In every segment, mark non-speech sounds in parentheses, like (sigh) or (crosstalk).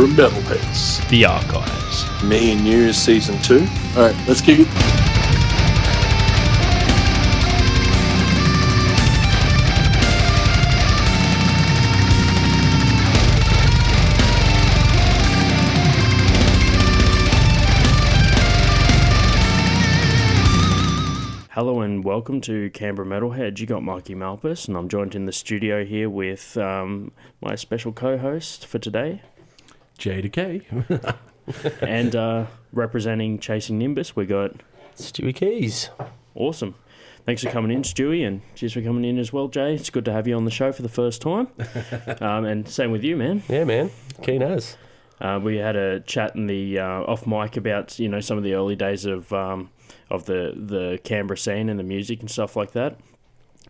Canberra Metalheads. The Archives. Me and You Season 2. Alright, let's kick it. Hello and welcome to Canberra Metalhead. You got Mikey Malpas, and I'm joined in the studio here with um, my special co-host for today, J to K. (laughs) and uh, representing Chasing Nimbus, we got Stewie Keys. awesome. Thanks for coming in, Stewie, and cheers for coming in as well, Jay. It's good to have you on the show for the first time. (laughs) um, and same with you, man. Yeah, man. Keen as. Uh, we had a chat in the uh, off mic about you know some of the early days of um, of the the Canberra scene and the music and stuff like that.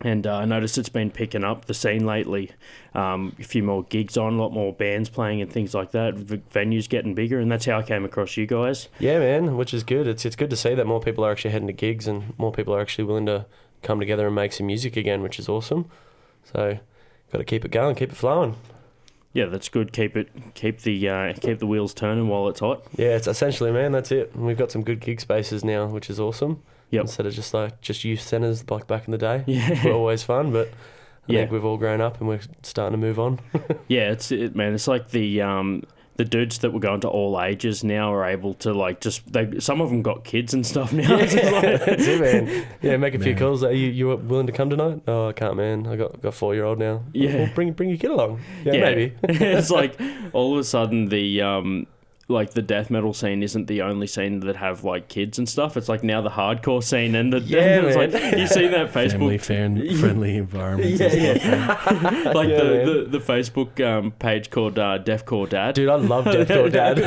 And uh, I noticed it's been picking up the scene lately. Um, a few more gigs on, a lot more bands playing and things like that. V- venues getting bigger, and that's how I came across you guys. Yeah, man, which is good. It's it's good to see that more people are actually heading to gigs and more people are actually willing to come together and make some music again, which is awesome. So, got to keep it going, keep it flowing. Yeah, that's good. Keep it, keep the uh, keep the wheels turning while it's hot. Yeah, it's essentially, man, that's it. And we've got some good gig spaces now, which is awesome. Yep. Instead of just like just youth centres like back in the day. Yeah. (laughs) Were always fun, but I Yeah. think we've all grown up and we're starting to move on. (laughs) Yeah, it's it, man. It's like the um, the dudes that were going to all ages now are able to like just they. Some of them got kids and stuff (laughs) now. Yeah, like- That's it, man. Yeah, make a few calls. Are you you willing to come tonight? Oh, I can't, man. I got got four year old now. Yeah. Well, bring bring your kid along. Yeah, maybe. it's like all of a sudden the um like the death metal scene isn't the only scene that have like kids and stuff. It's like now the hardcore scene and the Yeah, it's man. like you see that Family Facebook fan (laughs) friendly environment. Yeah, and stuff, man. like Yeah, the, the the Facebook um, page called uh, Deathcore Dad. Dude, I love (laughs) Deathcore Dad.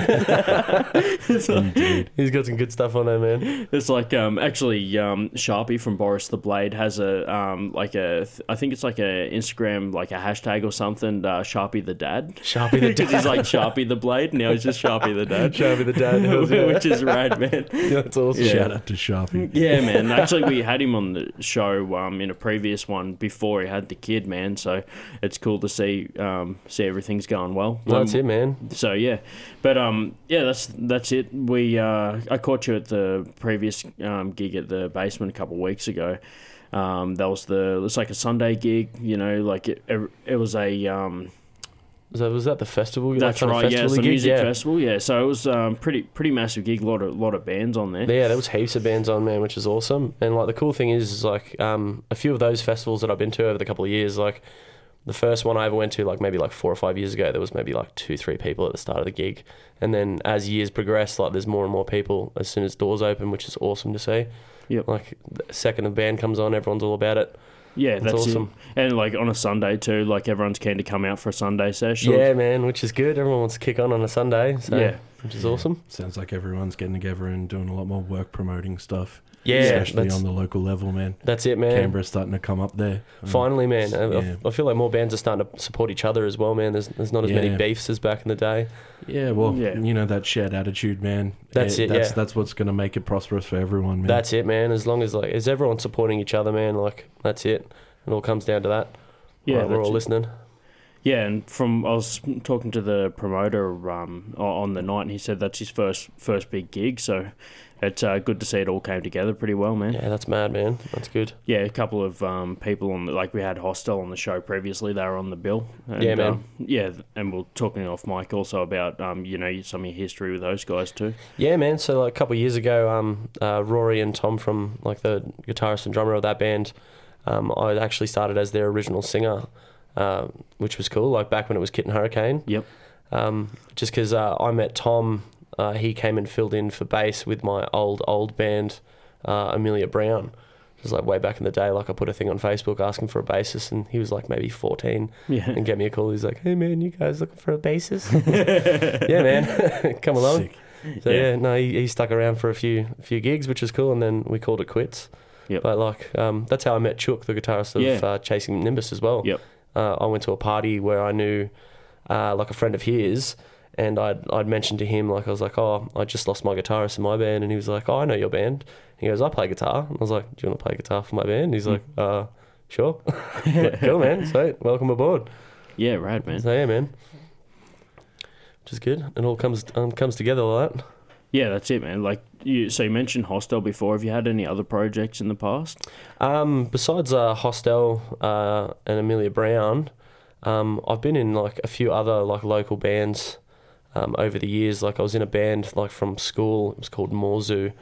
Indeed. He's got some good stuff on there, man. It's like um actually um Sharpie from Boris the Blade has a um like a I think it's like a Instagram like a hashtag or something uh, Sharpie the Dad. Sharpie the (laughs) Dad. he's like Sharpie the Blade, now he's just Sharpie the Dad. Sharpie the Dad. Hells yeah. which is rad, man. (laughs) Yeah, that's awesome. Yeah. Shout out to Sharpie. Yeah, man. (laughs) Actually, we had him on the show um, in a previous one before he had the kid, man. So it's cool to see um, see everything's going well. Well, that's Um, it, man. So yeah, but um, yeah, that's that's it. We uh, I caught you at the previous um, gig at the basement a couple of weeks ago. Um, that was the it was like a Sunday gig, you know, like it, it, it was a um, Was that, was that the festival? like that's of right, yeah, it's the gig? music yeah. festival, yeah. So it was um, pretty pretty massive gig, lot of lot of bands on there. Yeah, there was heaps of bands on, man, which is awesome. And like the cool thing is, is like um, a few of those festivals that I've been to over the couple of years, like the first one I ever went to, like maybe like four or five years ago, there was maybe like two, three people at the start of the gig. And then as years progress, like there's more and more people as soon as doors open, which is awesome to see. Yep. Like the second the band comes on, everyone's all about it. Yeah, That's that's awesome. it. And like on a Sunday too, like everyone's keen to come out for a Sunday session. Yeah, man, which is good. Everyone wants to kick on on a Sunday, so Yeah. which is awesome. Sounds like everyone's getting together and doing a lot more work promoting stuff. Yeah, especially on the local level, man. that's it, man. Canberra's starting to come up there. Um, Finally, man, I- I, Yeah. I feel like more bands are starting to support each other as well, man. There's there's not as many beefs as back in the day. Yeah, well, Yeah. you know that shared attitude, man. That's it, That's yeah. that's what's going to make it prosperous for everyone, man. That's it, man. As long as like is everyone supporting each other, man. Like that's it. It all comes down to that. yeah, Like, we're all it. listening. Yeah, and from I was talking to the promoter um, on the night, and he said that's his first first big gig. So it's uh, good to see it all came together pretty well, man. Yeah, that's mad, man. That's good. Yeah, a couple of um, people on the, like we had Hostel on the show previously. They were on the bill. And, Yeah, man. um, yeah, and we're talking off mic also about um, you know some of your history with those guys too. Yeah, man. So like a couple of years ago, um, uh, Rory and Tom from like the guitarist and drummer of that band, um, I actually started as their original singer, uh, which was cool. Like back when it was Kitten Hurricane. Yep. Um, just because uh, I met Tom, uh, he came and filled in for bass with my old old band, uh, Amelia Brown. It was like way back in the day. Like I put a thing on Facebook asking for a bassist, and he was like maybe fourteen, Yeah. and get me a call. He's like, "Hey man, you guys looking for a bassist?" (laughs) (laughs) yeah, man, (laughs) come along. Sick. So Yeah. yeah, no, he, he stuck around for a few few gigs, which was cool, and then we called it quits. Yep. But like, um, that's how I met Chook, the guitarist of Yeah. uh, Chasing Nimbus as well. Yep. Uh, I went to a party where I knew, uh, like a friend of his, and I'd I'd mentioned to him like I was like, oh, I just lost my guitarist in my band, and he was like, oh, I know your band. He goes, I play guitar, and I was like, do you want to play guitar for my band? He's Hmm. like, uh, sure. (laughs) (laughs) Like, cool, man. Sweet. Welcome aboard. Yeah, right, man. So yeah, man. which is good. It all comes um, comes together like that. Yeah, that's it, man. Like you, so you mentioned Hostel before. Have you had any other projects in the past? Um, besides uh, Hostel uh, and Amelia Brown, um, I've been in like a few other like local bands um, over the years. Like I was in a band like from school. It was called Morzu,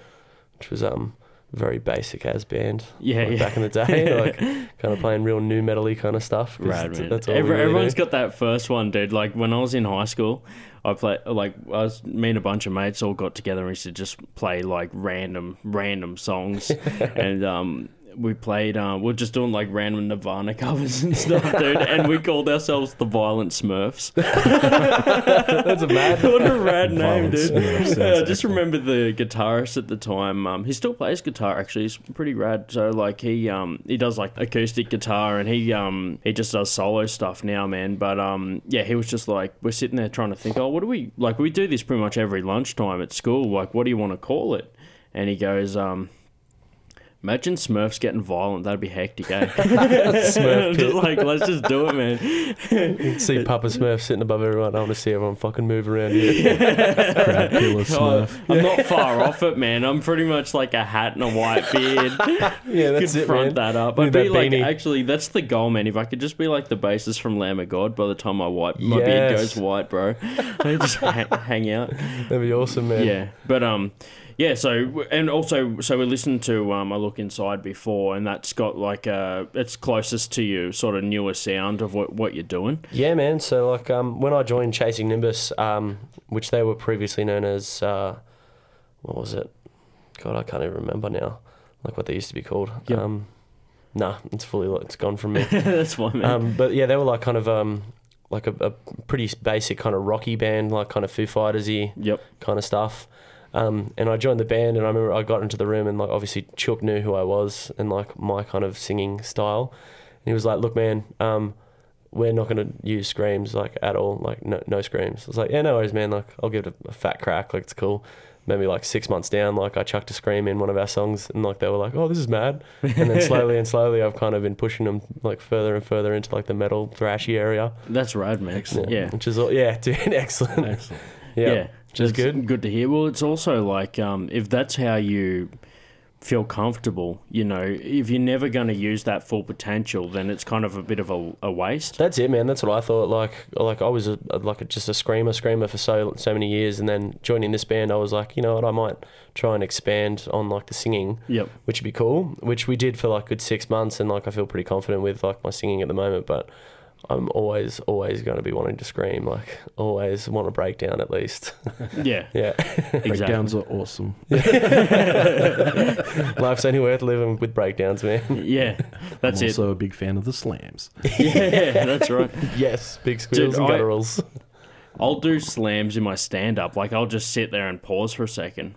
which was um very basic as band. Yeah, like, yeah. Back in the day, like (laughs) kind of playing real new metally kind of stuff. That's- man. That's all Every, really everyone's do. got that first one, dude. Like when I was in high school, I played like I was me and a bunch of mates all got together and we used to just play like random random songs, (laughs) and um. We played. Uh, we are just doing like random Nirvana (laughs) covers and stuff, dude. And we called ourselves the Violent Smurfs. (laughs) That's a mad. what a rad name, Violent dude. Smurfs, Yeah, I just remember the guitarist at the time. Um, he still plays guitar. Actually, he's pretty rad. So like he um he does like acoustic guitar and he um he just does solo stuff now, man. But um yeah, he was just like we're sitting there trying to think. Oh, what do we like? We do this pretty much every lunchtime at school. Like, what do you want to call it? And he goes um. Imagine Smurfs getting violent. That'd be hectic, eh? (laughs) Smurf Just (laughs) pit. like, let's just do it, man. See (laughs) Papa Smurf sitting above everyone. I want to see everyone fucking move around here. Crowd killer Oh, Smurf. I'm not far off it, man. I'm pretty much like a hat and a white beard. yeah, that's could it, front man. that up. I'd be like, beanie. actually, that's the goal, man. If I could just be like the bassist from Lamb of God by the time my white my beard goes white, bro, I just hang, hang out. That'd be awesome, man. Yeah, but um, yeah. So and also, so we listened to um, I look inside before, and that's got like uh, it's closest to you sort of newer sound of what what you're doing. Yeah, man. So like, um, when I joined Chasing Nimbus, um, which they were previously known as, uh, what was it? God, I can't even remember now. Like what they used to be called. Yep. Um, nah, it's fully it's gone from me. (laughs) that's fine, man. um, but yeah, they were like kind of um, like a, a pretty basic kind of rocky band, like kind of Foo Fighters-y yep. kind of stuff. Um, and I joined the band, and I remember I got into the room, and like obviously Chook knew who I was and like my kind of singing style. And he was like, "Look, man, um, we're not gonna use screams like at all, like no no screams." I was like, "Yeah, no worries, man. Like I'll give it a, a fat crack. Like it's cool." Maybe like six months down, like I chucked a scream in one of our songs, and like they were like, "Oh, this is mad." And then (laughs) slowly and slowly, I've kind of been pushing them like further and further into like the metal thrashy area. That's rad, man. Excellent. Yeah. which is all, yeah, (laughs) dude, excellent. Excellent. Yeah, yeah, which is good. Good to hear. Well, it's also like um, if that's how you feel comfortable, you know, if you're never going to use that full potential, then it's kind of a bit of a, a waste. That's it, man. That's what I thought. Like, like I was a, like a, just a screamer, screamer for so so many years, and then joining this band, I was like, you know what, I might try and expand on like the singing, Yep. which would be cool. Which we did for like good six months, and like I feel pretty confident with like my singing at the moment. But I'm always, always going to be wanting to scream. Like, always want to break down at least. (laughs) Yeah. yeah, Breakdowns are awesome. (laughs) (laughs) life's only worth living with breakdowns, man. Yeah. That's it. I'm it. also a big fan of the slams. yeah, that's right. yes, big squeals Dude, and I- gutturals. I'll do slams in my stand up. Like, I'll just sit there and pause for a second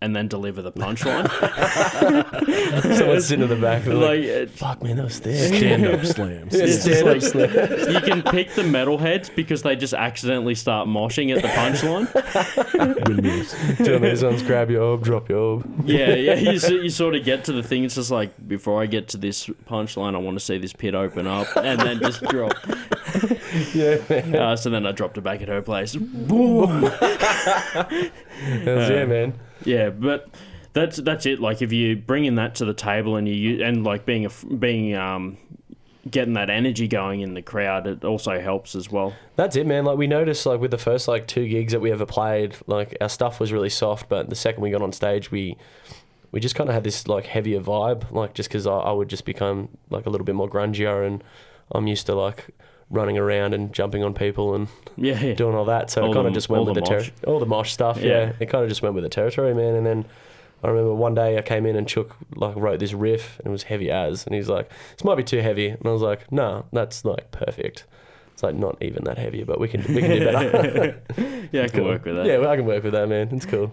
and then deliver the punchline. (laughs) Someone's sitting in the back, and they're like, like, uh, "Fuck, man, that was thick." Stand up (laughs) slams. Yeah, It's stand-up like- slam. (laughs) you can pick the metalheads because they just accidentally start moshing at the punchline. Windmills. Doing these ones, grab your orb, drop your orb. Yeah, yeah. You, s- you sort of get to the thing. It's just like before I get to this punchline, I want to see this pit open up and then just drop. Yeah, Uh, so then I dropped it back at her place. Boom. Hells yeah, man. Yeah, but that's that's it. Like if you bringing that to the table and you and like being a being um getting that energy going in the crowd, it also helps as well. That's it, man. Like we noticed, like with the first like two gigs that we ever played, like our stuff was really soft, but the second we got on stage, we we just kind of had this like heavier vibe, like just because I, I would just become like a little bit more grungier, and I'm used to like running around and jumping on people and Yeah, yeah. doing all that. So All it kind of just went with the the, ter- all the mosh stuff. Yeah. Yeah, it kind of just went with the territory, man. And then I remember one day I came in and Chook like wrote this riff and it was heavy as, and he's like, "This might be too heavy," and I was like, "No, that's like perfect." It's like not even that heavy, but we can we can do better. (laughs) Yeah, I can Cool. work with that. Yeah, well, I can work with that, man. It's cool.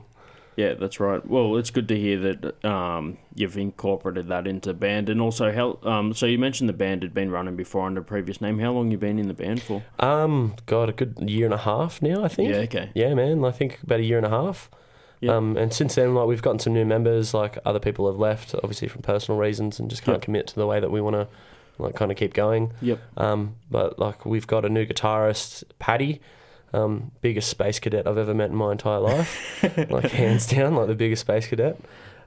Yeah, that's right. Well, it's good to hear that um, you've incorporated that into band, and also how. Um, so you mentioned the band had been running before under a previous name. How long you been in the band for? Um, God, a good year and a half now, I think. Yeah, okay. Yeah, man. I think about a year and a half. Yeah. Um, and since then, like we've gotten some new members. Like other people have left, obviously from personal reasons, and just can't Yep. commit to the way that we want to, like, kind of keep going. Yep. Um, but like we've got a new guitarist, Paddy. Um, biggest space cadet I've ever met in my entire life, (laughs) like hands down, like the biggest space cadet.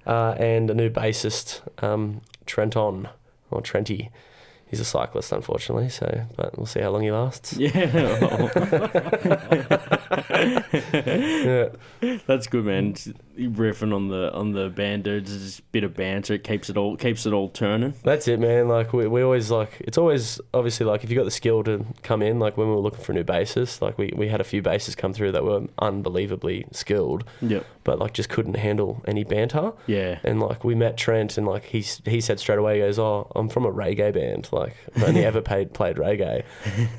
Uh, and a new bassist, um, Trenton or Trenty. He's a cyclist, unfortunately. So, but we'll see how long he lasts. Yeah. (laughs) Yeah. (laughs) That's good, man. Riffing on the on the band dudes, just a bit of banter. It keeps it all keeps it all turning. That's it, man. Like we, we always like it's always obviously like if you got the skill to come in, like when we were looking for a new bassist, like we, we had a few bassists come through that were unbelievably skilled, Yep. but like just couldn't handle any banter. Yeah. And like we met Trent, and like he he said straight away, he goes, "Oh, I'm from a reggae band. Like I've only ever (laughs) paid, played reggae."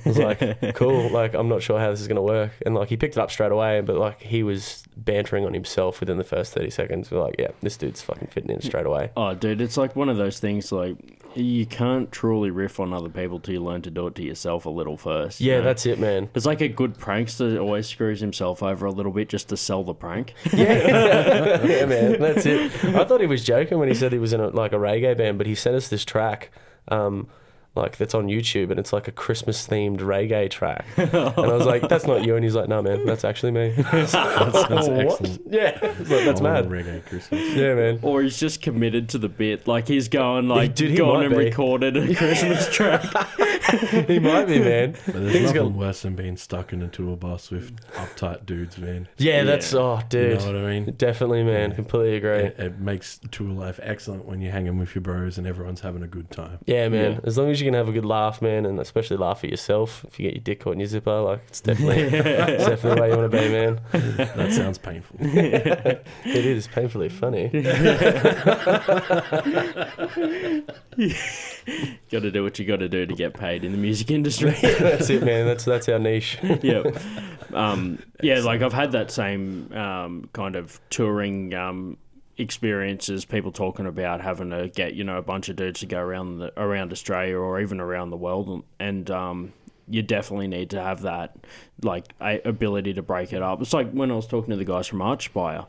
I was like, "Cool. Like I'm not sure how this is gonna work." And like he picked it up straight away, but like he was bantering on himself within the first 30 seconds. We're like, "Yeah, this dude's fucking fitting in straight away." Oh, dude, it's like one of those things. Like you can't truly riff on other people till you learn to do it to yourself a little first. you Yeah, know? that's it, man. It's like a good prankster always screws himself over a little bit just to sell the prank. (laughs) Yeah, yeah, man, that's it. I thought he was joking when he said he was in a, like a reggae band, but he sent us this track, um, like that's on YouTube, and it's like a Christmas themed reggae track. (laughs) And I was like, "That's not you," and he's like, "No, man, that's actually me." (laughs) That's, that's (laughs) What? excellent. Yeah, It's like, that's I mad. reggae Christmas. Yeah, man. Or he's just committed to the bit. Like he's going like dude, he gone and be. recorded a Christmas track. He might be, man. But there's Things nothing got- worse than being stuck in a tour bus with uptight dudes, man. Yeah, Yeah. that's oh, dude. You know what I mean? Definitely, man. Yeah. Completely agree. It, it makes tour life excellent when you're hanging with your bros and everyone's having a good time. Yeah, man. Yeah. As long as you can have a good laugh, man, and especially laugh at yourself. If you get your dick caught in your zipper, like it's definitely, (laughs) it's definitely the way you want to be, man. That sounds painful. (laughs) It is painfully funny. (laughs) got to do what you got to do to get paid in the music industry. that's it, man. That's that's our niche. yeah. Um, yeah, like I've had that same um, kind of touring um, experiences. People talking about having to get you know a bunch of dudes to go around the, around Australia or even around the world, and um, you definitely need to have that like a- ability to break it up. It's like when I was talking to the guys from Archspire.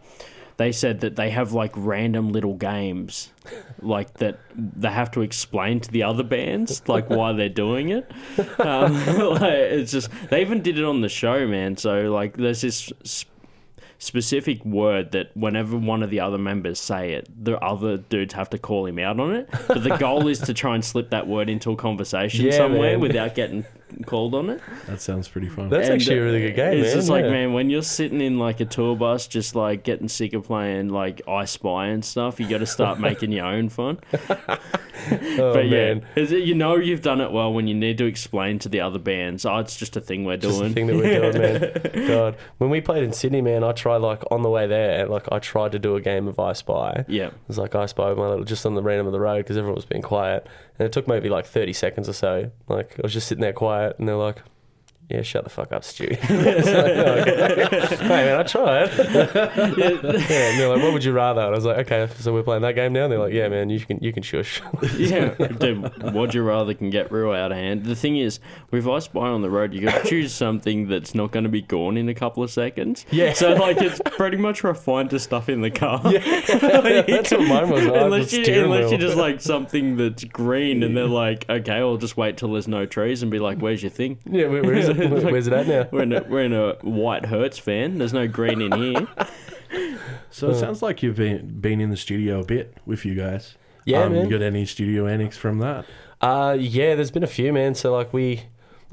They said that they have like random little games, like that they have to explain to the other bands, like why they're doing it. Um, (laughs) like, it's just they even did it on the show, man. So like, there's this s- specific word that whenever one of the other members say it, the other dudes have to call him out on it. But the goal is to try and slip that word into a conversation (laughs) Yeah, somewhere man. without getting called on it. That sounds pretty fun. That's And, actually a really good game, It's man. just like, yeah. man, when you're sitting in like a tour bus, just like getting sick of playing like I Spy and stuff, you got to start (laughs) making your own fun. (laughs) (laughs) Oh, but yeah, man. is it, you know you've done it well when you need to explain to the other bands. Oh, it's just a thing we're Just the doing. thing that we're doing, man. God, when we played in Sydney, man, I tried like on the way there, like I tried to do a game of I Spy. yeah, It was like I Spy with my little just on the random of the road because everyone was being quiet, and it took maybe like thirty seconds or so. Like I was just sitting there quiet, and they're like, "Yeah, shut the fuck up, Stu." (laughs) Like, oh, hey man, I tried. (laughs) yeah, and they're like, "What would you rather?" And I was like, "Okay, so we're playing that game now." And they're like, "Yeah, man, you can you can shush." (laughs) yeah. Dude, would you rather can get real out of hand. The thing is, with I Spy on the road, you got to choose something that's not going to be gone in a couple of seconds. Yeah. So like, it's pretty much refined to stuff in the car. Yeah, That's what mine was. Unless you, unless you just like something that's green, and they're like, okay, I'll just wait till there's no trees and be like, where's your thing? Yeah, where, where is it? It's (laughs) like- Where's it at now? We're in a we're in a white Hertz fan. There's no green in here. So it sounds like you've been been in the studio a bit with you guys. Yeah, um, man. You got any studio antics from that? Uh, yeah, there's been a few, man. So like we,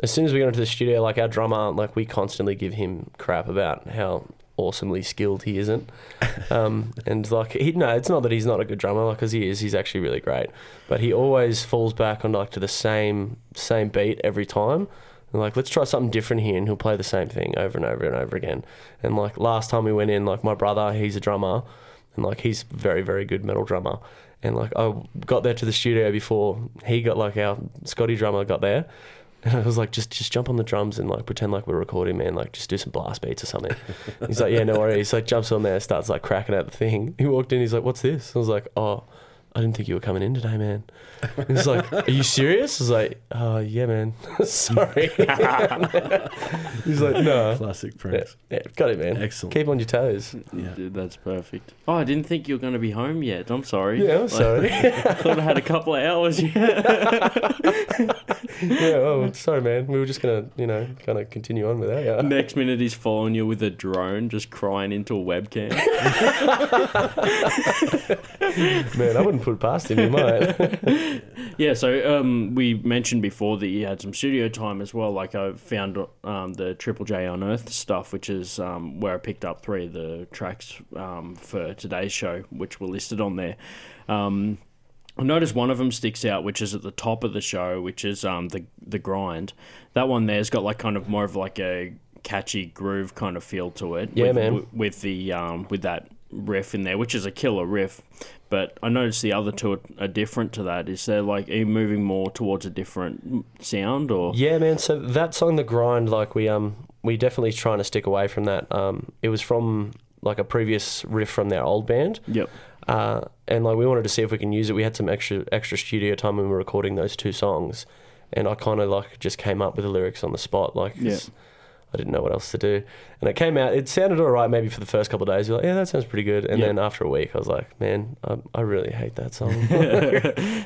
as soon as we got into the studio, like our drummer, like we constantly give him crap about how awesomely skilled he isn't. (laughs) Um, and like he, no, it's not that he's not a good drummer, like because he is. He's actually really great, but he always falls back on like to the same same beat every time. And like, let's try something different here, and he'll play the same thing over and over and over again. And like last time we went in, like my brother, he's a drummer, and like he's very very good metal drummer. And like I got there to the studio before he got like our Scotty drummer got there. And I was like, just just jump on the drums and like pretend like we're recording, man. Like just do some blast beats or something. he's like, yeah, no worries. He's like jumps on there, starts like cracking out the thing. He walked in, he's like, what's this? I was like, oh, I didn't think you were coming in today, man. He's like, are you serious? I was like, oh yeah, man. (laughs) Sorry. (laughs) He's like, no. Classic Yeah, pranks. yeah, got it, man. Excellent. Keep on your toes. Mm, yeah. Dude, that's perfect. Oh, I didn't think you were going to be home yet. I'm sorry. Yeah, I'm Like, sorry. I (laughs) thought I had a couple of hours. Yet. Yeah, oh, sorry, man. We were just gonna, you know, kind of continue on without you. Next minute, he's following you with a drone, just crying into a webcam. Man, I wouldn't put past him. You might. (laughs) Yeah, so um, we mentioned before that you had some studio time as well. Like I found um, the Triple J Unearthed stuff, which is um, where I picked up three of the tracks um, for today's show, which were listed on there. Um, I noticed one of them sticks out, which is at the top of the show, which is um, the the grind. That one there's got like kind of more of like a catchy groove kind of feel to it. Yeah, with, man. w- With the um, with that riff in there, which is a killer riff. But I noticed the other two are, different to that. Is there like are you moving more towards a different sound or? Yeah, man. So that song, "The Grind," like we um we definitely trying to stick away from that. Um, it was from like a previous riff from their old band. Yep. uh, and like we wanted to see if we can use it. We had some extra extra studio time when we were recording those two songs, and I kind of like just came up with the lyrics on the spot, Like, Yeah. I didn't know what else to do, and it came out. It sounded all right, maybe for the first couple of days. You're like, yeah, that sounds pretty good, and Yeah. then after a week, I was like, man, I, I really hate that song. (laughs)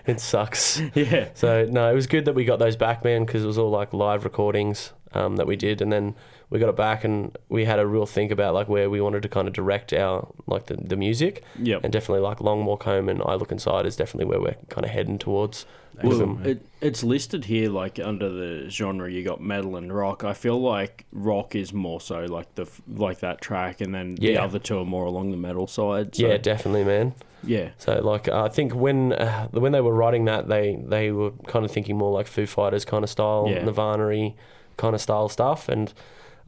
it sucks. Yeah. So no, it was good that we got those back, man, because it was all like live recordings um, that we did, and then we got it back, and we had a real think about like where we wanted to kind of direct our like the, the music, Yep. and definitely like Long Walk Home and I Look Inside is definitely where we're kind of heading towards. Well, it, it's listed here like under the genre you got metal and rock. I feel like rock is more so like the like that track, and then the other two are more along the metal side. So, yeah, definitely, man. yeah, So like I think when uh, when they were writing that, they they were kind of thinking more like Foo Fighters kind of style, Yeah. Nirvana kind of style stuff, and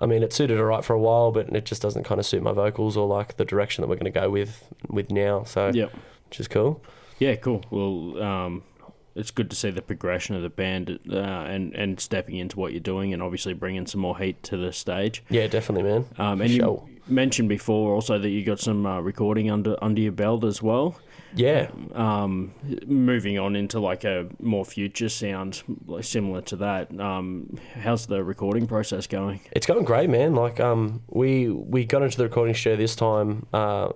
I mean it suited it right for a while, but it just doesn't kind of suit my vocals or like the direction that we're going to go with with now. So which is cool. yeah, cool. Well, um, it's good to see the progression of the band uh, and and stepping into what you're doing, and obviously bringing some more heat to the stage. Yeah, definitely, man. Um, and sure. you mentioned before also that you got some uh, recording under under your belt as well. Yeah, um, moving on into like a more future sound like similar to that um, how's the recording process going It's going great, man. Like um, we we got into the recording studio this time uh,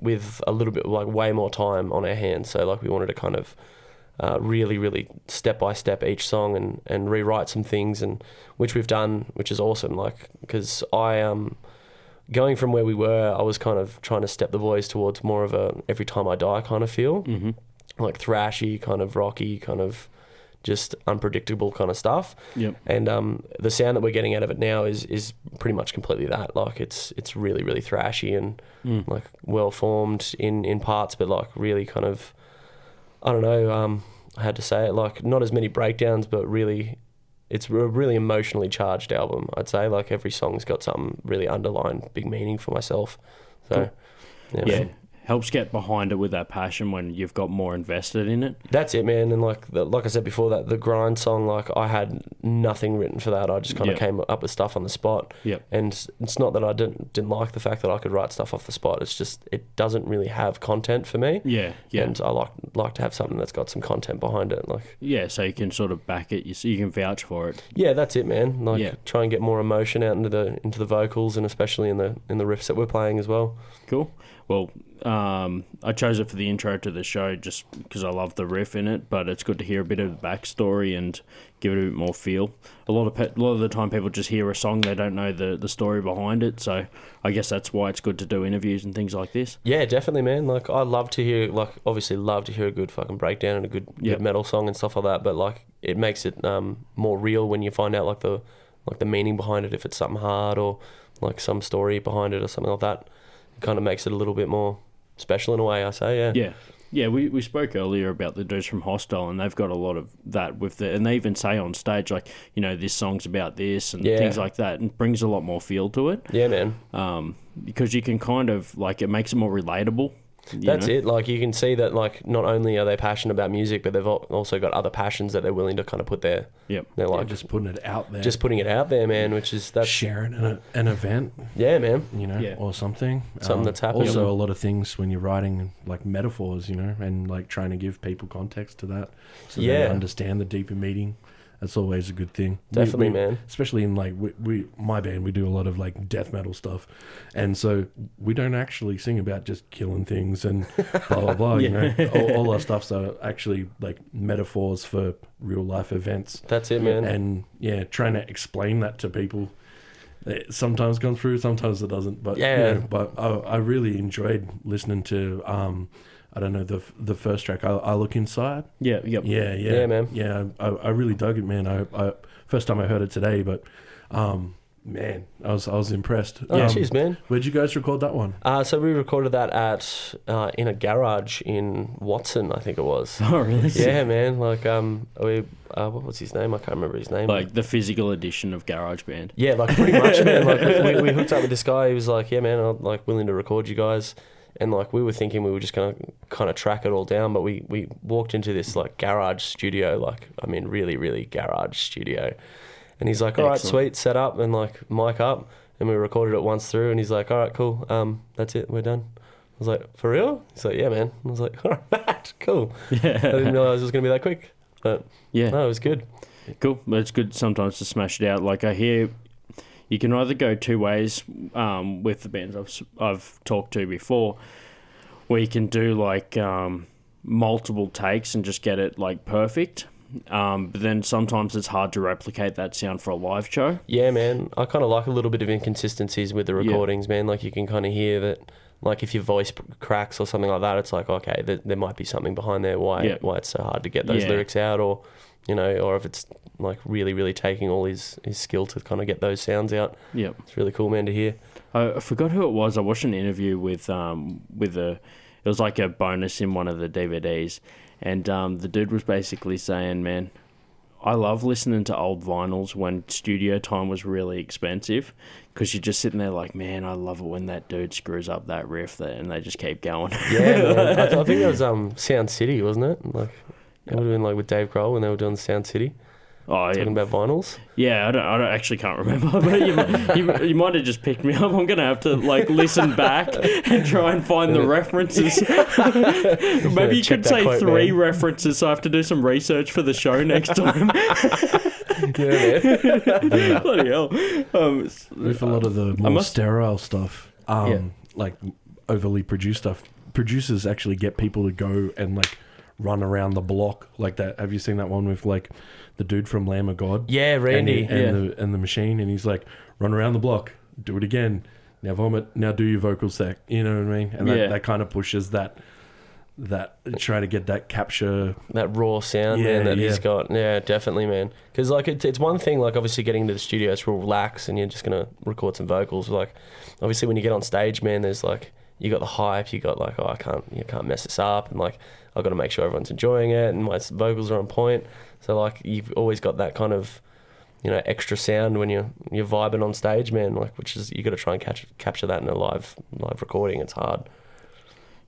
with a little bit like way more time on our hands. So like we wanted to kind of uh, really, really step by step each song and, and rewrite some things, and which we've done, which is awesome. Like because I um going from where we were, I was kind of trying to step the boys towards more of a every time I die kind of feel, mm-hmm. like thrashy, kind of rocky, kind of just unpredictable kind of stuff yep and um, the sound that we're getting out of it now is is pretty much completely that. Like it's it's really really thrashy and Mm. like well formed in in parts, but like really kind of I don't know. Um, I had to say it like not as many breakdowns, but really. It's a really emotionally charged album, I'd say. Like every song's got something really underlined big meaning for myself. So, yeah, yeah man. Helps get behind it with that passion when you've got more invested in it That's it, man. And like the, like I said before, that the grind song, like I had nothing written for that. I just kind of Yeah. came up with stuff on the spot. Yep. And it's not that I didn't didn't like the fact that I could write stuff off the spot. It's just it doesn't really have content for me. yeah yeah And I like like to have something that's got some content behind it. Like yeah so you can sort of back it you, so you can vouch for it yeah, that's it, man. Like Yeah. try and get more emotion out into the into the vocals and especially in the in the riffs that we're playing as well. Cool. Well, um, I chose it for the intro to the show just because I love the riff in it, but it's good to hear a bit of the backstory and give it a bit more feel. A lot of pe- a lot of the time, people just hear a song, they don't know the, the story behind it. So I guess that's why it's good to do interviews and things like this. Yeah, definitely, man. Like I love to hear, like obviously love to hear a good fucking breakdown and a good, Yep. good metal song and stuff like that. But like it makes it um, more real when you find out like the like the meaning behind it. If it's something hard or like some story behind it or something like that, kind of makes it a little bit more special in a way. I say, yeah. Yeah. Yeah, we, we spoke earlier about the dudes from Hostile, and they've got a lot of that with the, and they even say on stage like, you know, this song's about this and Yeah. things like that, and brings a lot more feel to it. Yeah, man. um, because you can kind of like it makes it more relatable. You That's know? it. Like you can see that like not only are they passionate about music, but they've also got other passions that they're willing to kind of put there. Yep. They're Like like just putting it out there. just putting it out there, man. Which is that's sharing an, an event, yeah, man. you know, Yeah. or something. Something um, that's happening. Also, a lot of things when you're writing like metaphors, you know, and like trying to give people context to that, so they understand the deeper meaning. That's always a good thing. Definitely, we- man. Especially in like we, we, my band, we do a lot of like death metal stuff, and so we don't actually sing about just killing things and blah blah blah. (laughs) You know, all, all our stuff's are actually like metaphors for real life events That's it, man. and yeah, trying to explain that to people. It sometimes comes through, sometimes it doesn't. But Yeah. yeah, but I, I really enjoyed listening to um, I don't know the the first track. I, I look inside. Yeah, yep. Yeah, yeah, Yeah, man. Yeah, I, I really dug it, man. I, I first time I heard it today, but um, man, I was I was impressed. oh, um, cheers, man. Where'd you guys record that one? Uh, so we recorded that at uh, in a garage in Watson, I think it was. (laughs) Oh, really? yeah, man. Like um, we uh, what was his name? I can't remember his name. Like the physical edition of GarageBand. Yeah, like pretty much, man. Like we, we (laughs) hooked up with this guy. He was like, "Yeah, man, I'm like willing to record you guys." And like we were thinking we were just gonna kind of track it all down, but we we walked into this like garage studio, like I mean, really, really garage studio. And he's like, "All right, Excellent. sweet, set up and like mic up." And we recorded it once through, and he's like, "All right, cool, um, that's it, we're done." I was like, "For real?" He's like, "Yeah, man." I was like, (laughs) "All right, (laughs) cool." Yeah. I didn't realize it was gonna be that quick, but Yeah. no, it was good. Cool. It's good sometimes to smash it out. Like I hear, you can either go two ways um, with the bands I've I've talked to before, where you can do like um, multiple takes and just get it like perfect. Um, but then sometimes it's hard to replicate that sound for a live show. Yeah, man. I kind of like a little bit of inconsistencies with the Yeah. recordings, man. Like you can kind of hear that, like if your voice cracks or something like that, it's like okay, there, there might be something behind there. Why Yeah. why it's so hard to get those Yeah. lyrics out, or you know, or if it's like really really taking all his his skill to kind of get those sounds out. Yep. It's really cool, man, to hear. I, forgot who it was. I watched an interview with um with a it was like a bonus in one of the DVDs, and um the dude was basically saying, "Man, I love listening to old vinyls when studio time was really expensive, because you're just sitting there like, man, I love it when that dude screws up that riff there, and they just keep going." Yeah. I, (laughs) I think it was um Sound City, wasn't it? Like it would have been like with Dave Grohl when they were doing Sound City, oh talking yeah, about vinyls. yeah. I don't, I don't actually can't remember, (laughs) but you, might- you, you might have just picked me up. I'm gonna have to like listen back and try and find the references. (laughs) Maybe you could say quote, three man. references, so I have to do some research for the show next (laughs) time. Yeah, man. Bloody hell. Um, with a lot of the more must- sterile stuff, um, Yeah. like overly produced stuff, producers actually get people to go and like run around the block like that. Have you seen that one with like the dude from Lamb of God? Yeah, and, Randy. he- and the and the machine, and he's like, run around the block, do it again. Now vomit. Now do your vocal sec. You know what I mean? And Yeah. that, that kind of pushes that that try to get that capture. that raw sound, Yeah, man, that he's got. Yeah, definitely, man. Because like it's it's one thing, like obviously getting into the studio, it's real relax, and you're just gonna record some vocals. Like obviously when you get on stage, man, there's like you got the hype, you got like oh I can't you can't mess this up, and like I've got to make sure everyone's enjoying it, and my vocals are on point. So like you've always got that kind of you know extra sound when you're you're vibing on stage, man. Like which is you got to try and catch capture that in a live live recording. It's hard.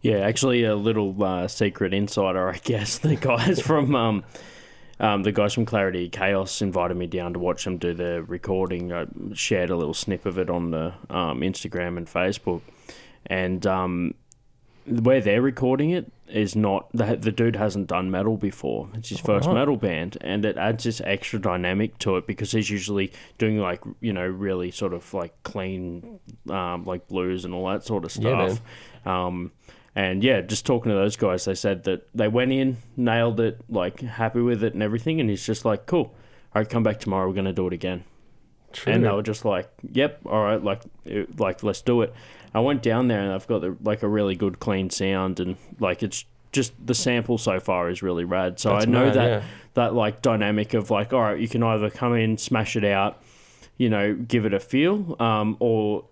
yeah, actually, a little uh, secret insider, I guess. (laughs) The guys from um, um, the guys from Clarity Chaos invited me down to watch them do the recording. I shared a little snip of it on the um, Instagram and Facebook, and um, where they're recording it is not the, the dude hasn't done metal before. It's his first metal band, and it adds this extra dynamic to it because he's usually doing like you know really sort of like clean, um, like blues and all that sort of Yeah, stuff. um, and yeah, just talking to those guys, they said that they went in, nailed it, like happy with it and everything, and he's just like, cool. All right, come back tomorrow. We're gonna do it again. True. And they were just like, "Yep, all right, like, it- like let's do it." I went down there and I've got the, like a really good clean sound and like it's just the sample so far is really rad. So That's I know mad, that yeah. that like dynamic of like, all right, you can either come in, smash it out, you know, give it a feel, um, or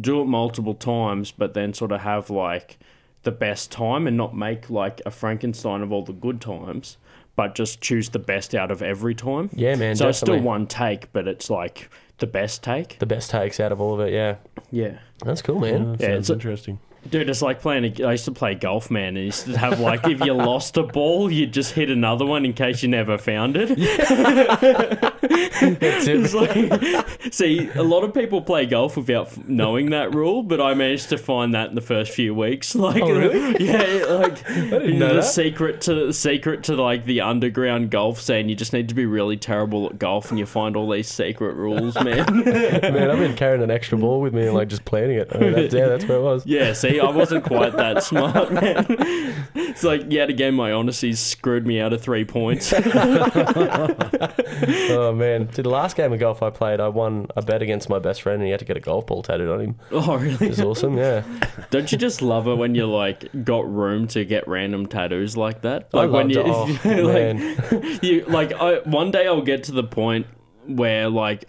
do it multiple times, but then sort of have like the best time and not make like a Frankenstein of all the good times, but just choose the best out of every time. Yeah, man. so it's still one take, but it's like the best take. the best takes out of all of it. Yeah, Yeah. that's cool, Yeah, man. that Yeah, sounds it's a- interesting. Dude, it's like playing. A, I used to play golf, man. And used to have like, if you lost a ball, you'd just hit another one in case you never found it. (laughs) That's it. It's like, see, a lot of people play golf without knowing that rule, but I managed to find that in the first few weeks. (laughs) Like, Oh, really? (laughs) yeah, like you know the that. secret to the secret to like the underground golf scene. You just need to be really terrible at golf, and you find all these secret rules, man. Man, I've been carrying an extra ball with me and like just planning it. I mean, that's, yeah, that's where it was. Yeah, see, I wasn't quite that smart, man. It's like yet again, my honesty screwed me out of three points. (laughs) Oh man, Dude, the last game of golf I played, I won a bet against my best friend, and he had to get a golf ball tattooed on him. oh, really? It was awesome. Yeah, Don't you just love it when you like got room to get random tattoos like that? I Like when you. (laughs) Oh, like, man. you like I, one day I'll get to the point where like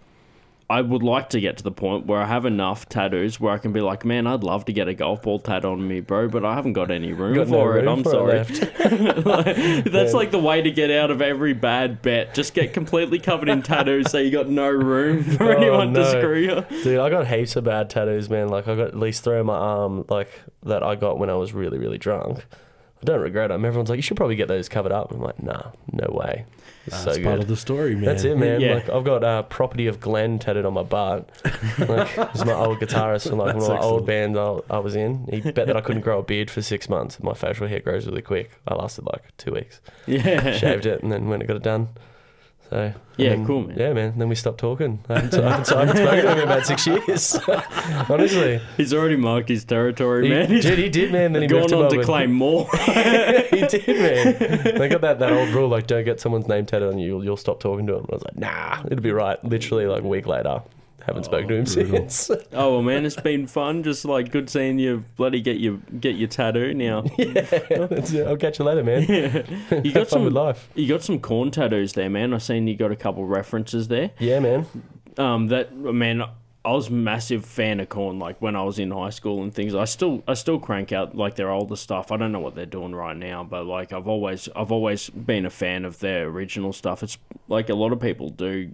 I would like to get to the point where I have enough tattoos where I can be like, man, I'd love to get a golf ball tat on me, bro, but I haven't got any room Got no for it. room I'm for sorry. Like, (laughs) (laughs) that's Yeah. like the way to get out of every bad bet. Just get completely covered in tattoos so you got no room (laughs) for Oh, anyone to screw you. Dude, I got heaps of bad tattoos, man. Like I got at least three on my arm, like that I got when I was really, really drunk. I don't regret them. Everyone's like, you should probably get those covered up. I'm like, nah, no way. It's That's so part good. of the story, man. That's it, man. Yeah. Like I've got uh, property of Glenn tattooed on my butt. Like, (laughs) he's my old guitarist from like one of my old excellent. bands I, I was in. He bet that I couldn't grow a beard for six months. My facial hair grows really quick. I lasted like two weeks. Yeah. Shaved it and then went and got it done. So Yeah, then- cool, man. Yeah, man. Then we stopped talking. I haven't, I haven't, I haven't spoken to him in about six years. (laughs) Honestly, He's already marked his territory, he, man. He's dude, he did, man. Then he moved gone to on to claim more. (laughs) he did, man. They got that, that old rule, like, don't get someone's name tattooed on you, you'll, you'll stop talking to him. I was like, nah, it'll be right. Literally, like, a week later, haven't spoken to him brutal. since. (laughs) Oh well, man, it's been fun. Just like good seeing you, bloody get your get your tattoo now. (laughs) yeah. I'll catch you later, man. (laughs) You got fun with some. life. You got some Korn tattoos there, man. I seen you got a couple references there. Yeah, man. Um, that man, I was a massive fan of Korn. Like when I was in high school and things. I still, I still crank out like their older stuff. I don't know what they're doing right now, but like I've always, I've always been a fan of their original stuff. It's like a lot of people do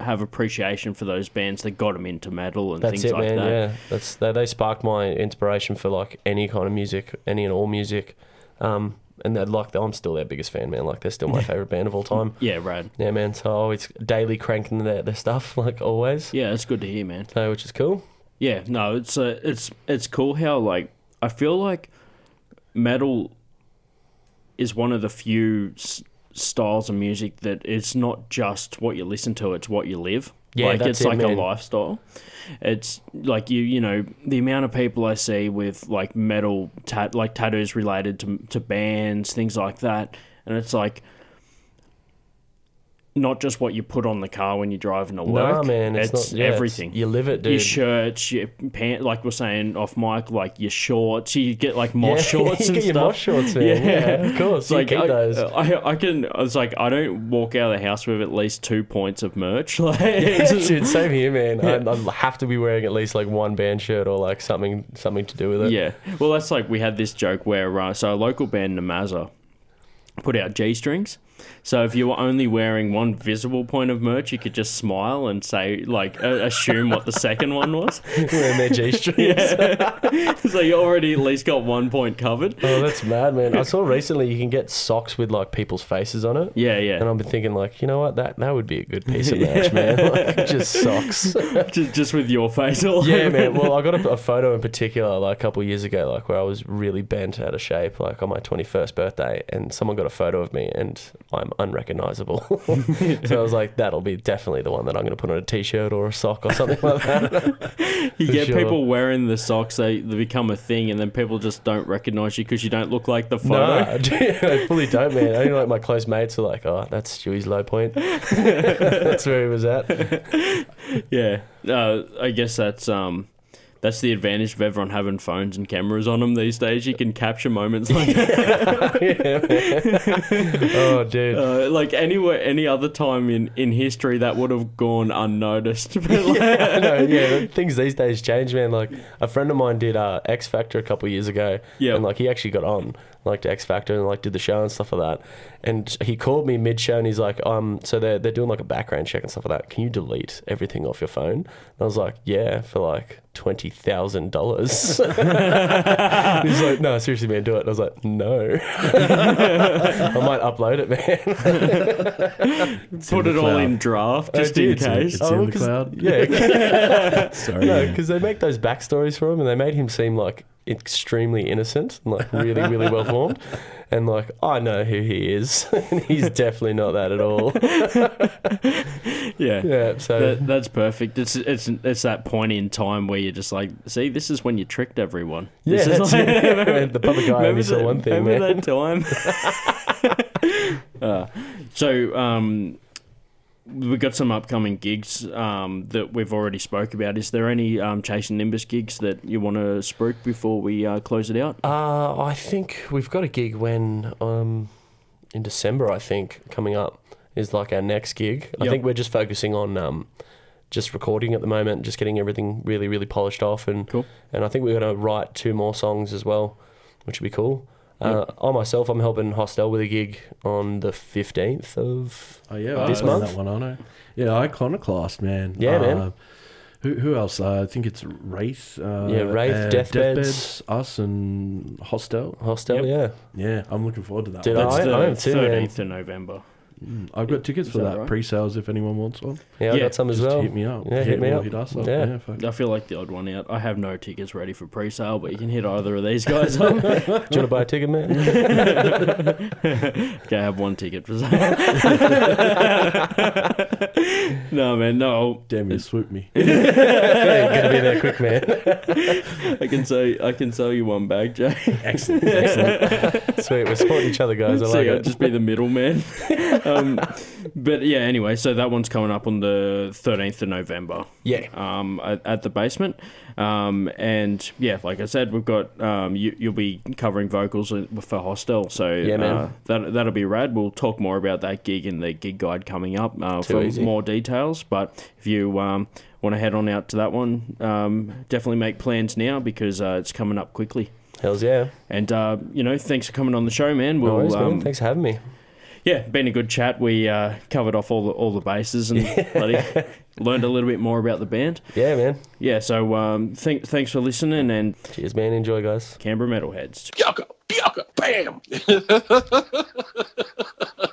have appreciation for those bands that got them into metal and That's things it, like man. that. Yeah, that's they, they sparked my inspiration for like any kind of music, any and all music. Um, and they're like I'm still their biggest fan, man. Like they're still my favorite band of all time. (laughs) Yeah, rad. Yeah, man. So I always daily cranking their, their stuff, (laughs) like always. Yeah, it's good to hear, man. So which is cool. Yeah, no, it's uh, it's it's cool how like I feel like metal is one of the few s- styles of music that it's not just what you listen to; it's what you live. Yeah, like it's it, like a lifestyle. It's like you, you know, the amount of people I see with like metal tat, like tattoos related to to bands, things like that, and it's like not just what you put on the car when you're driving to work. Nah, man. It's, it's not, yeah, it's- everything you live it, dude. your shirts, your pants, like we're saying off mic, like your shorts. You get like mosh yeah, (laughs) shorts you and get stuff. your mosh shorts, man. Yeah, of course. It's you like I, those. I, I can. I was like, I don't walk out of the house with at least two points of merch. (laughs) Like, it's just- Dude, same here, man. (laughs) I, I have to be wearing at least like one band shirt or like something something to do with it. yeah. Well, that's like we had this joke where uh, so a local band Namaza put out G strings. So if you were only wearing one visible point of merch, you could just smile and say like uh, assume what the second one was. (laughs) wearing their G (laughs) strings. (laughs) so you already at least got one point covered. Oh, that's mad, man. I saw recently you can get socks with like people's faces on it. Yeah, yeah. And I've been thinking, like, you know what? That that would be a good piece of merch, man. Like, just socks. just, just with your face all yeah, man. Well, I got a, a photo in particular, like a couple of years ago, like where I was really bent out of shape, like on my twenty-first birthday, and someone got a photo of me, and I'm unrecognizable. (laughs) so I was like, that'll be definitely the one that I'm going to put on a t-shirt or a sock or something like that. (laughs) you get sure. people wearing the socks, they, they become a thing, and then people just don't recognize you because you don't look like the photo. (laughs) Dude, I fully don't, man. Only like my close mates are like, oh, that's Stewie's low point. that's where he was at. Yeah, uh, I guess that's um, that's the advantage of everyone having phones and cameras on them these days. You can capture moments like (laughs) yeah. Oh, dude. uh, like anywhere, any other time in, in history that would have gone unnoticed. (laughs) Like, I know, yeah, things these days change, man. Like a friend of mine did uh, X Factor a couple years ago, Yeah. and like he actually got on like to X Factor and like did the show and stuff like that. And he called me mid show and he's like, um, so they're they're doing like a background check and stuff like that. Can you delete everything off your phone? And I was like, yeah, for like twenty thousand dollars. (laughs) He's like, no, seriously, man, do it. And I was like, no, (laughs) I might upload it, man. (laughs) Put the it all cloud. in draft just in case. It's in Oh, the 'cause- cloud. Yeah, Sorry. no, because they make those backstories for him, and they made him seem like extremely innocent and like really, really well formed. (laughs) And like, I know who he is, (laughs) and he's (laughs) definitely not that at all. Yeah. Yeah, so That, that's perfect. It's it's it's that point in time where you're just like, see, this is when you tricked everyone. yeah, This like- it. the public eye only saw one thing, remember man. that time? Uh, so um, we've got some upcoming gigs um, that we've already spoke about. Is there any um, Chasing Nimbus gigs that you want to spruik before we uh, close it out? Uh, I think we've got a gig when um, in December. I think coming up is like our next gig. I think we're just focusing on um, just recording at the moment, just getting everything really, really polished off, and Cool. and I think we're gonna write two more songs as well, which would be cool. Uh, I myself, I'm helping Hostel with a gig on the fifteenth of Oh yeah, I This was on month? That one, I know. Yeah, Iconoclast, man. Yeah, man. Uh, Who, who else? Uh, I think it's Wraith. Uh, Yeah, Wraith, uh, Deathbeds. us, and Hostel. Hostel. Yep. Yeah, Yeah, I'm looking forward to that. Dude, one. That's I- the I am too, man. thirteenth of November. Mm, I've got tickets Is for that that right? pre-sales if anyone wants one. yeah, I Yeah, got some as Just well. hit me up. Yeah, hit me or up. Hit us up. Yeah. Yeah, fuck. I feel like the odd one out. I have no tickets ready for pre-sale, but you can hit either of these guys up. (laughs) Do you want to buy a ticket, man? (laughs) okay, I have one ticket for sale. (laughs) no, man, no. Damn, you swooped me. yeah, gotta be there quick, man. I can sell. I can sell you one bag, Jay. excellent, excellent. Sweet, we're supporting each other, guys. I so like I'll it. just be the middleman. (laughs) um, but yeah, anyway, so that one's coming up on the thirteenth of November. Yeah. um, at, at the basement. Um, and yeah, like I said, we've got um, you, you'll be covering vocals for Hostel, so Yeah, man. Uh, that that'll be rad. We'll talk more about that gig in the gig guide coming up uh, for easy. more details. But if you um, want to head on out to that one, um, definitely make plans now because uh, it's coming up quickly. Hells yeah. And uh, you know, thanks for coming on the show, man. No We'll worries, man. um, Thanks for having me. Yeah, been a good chat. We uh, covered off all the all the bases and (laughs) bloody learned a little bit more about the band. Yeah, man. Yeah, so um, th- thanks for listening and Cheers, man. Enjoy, guys. Canberra Metalheads. Yaka, yaka, bam. (laughs)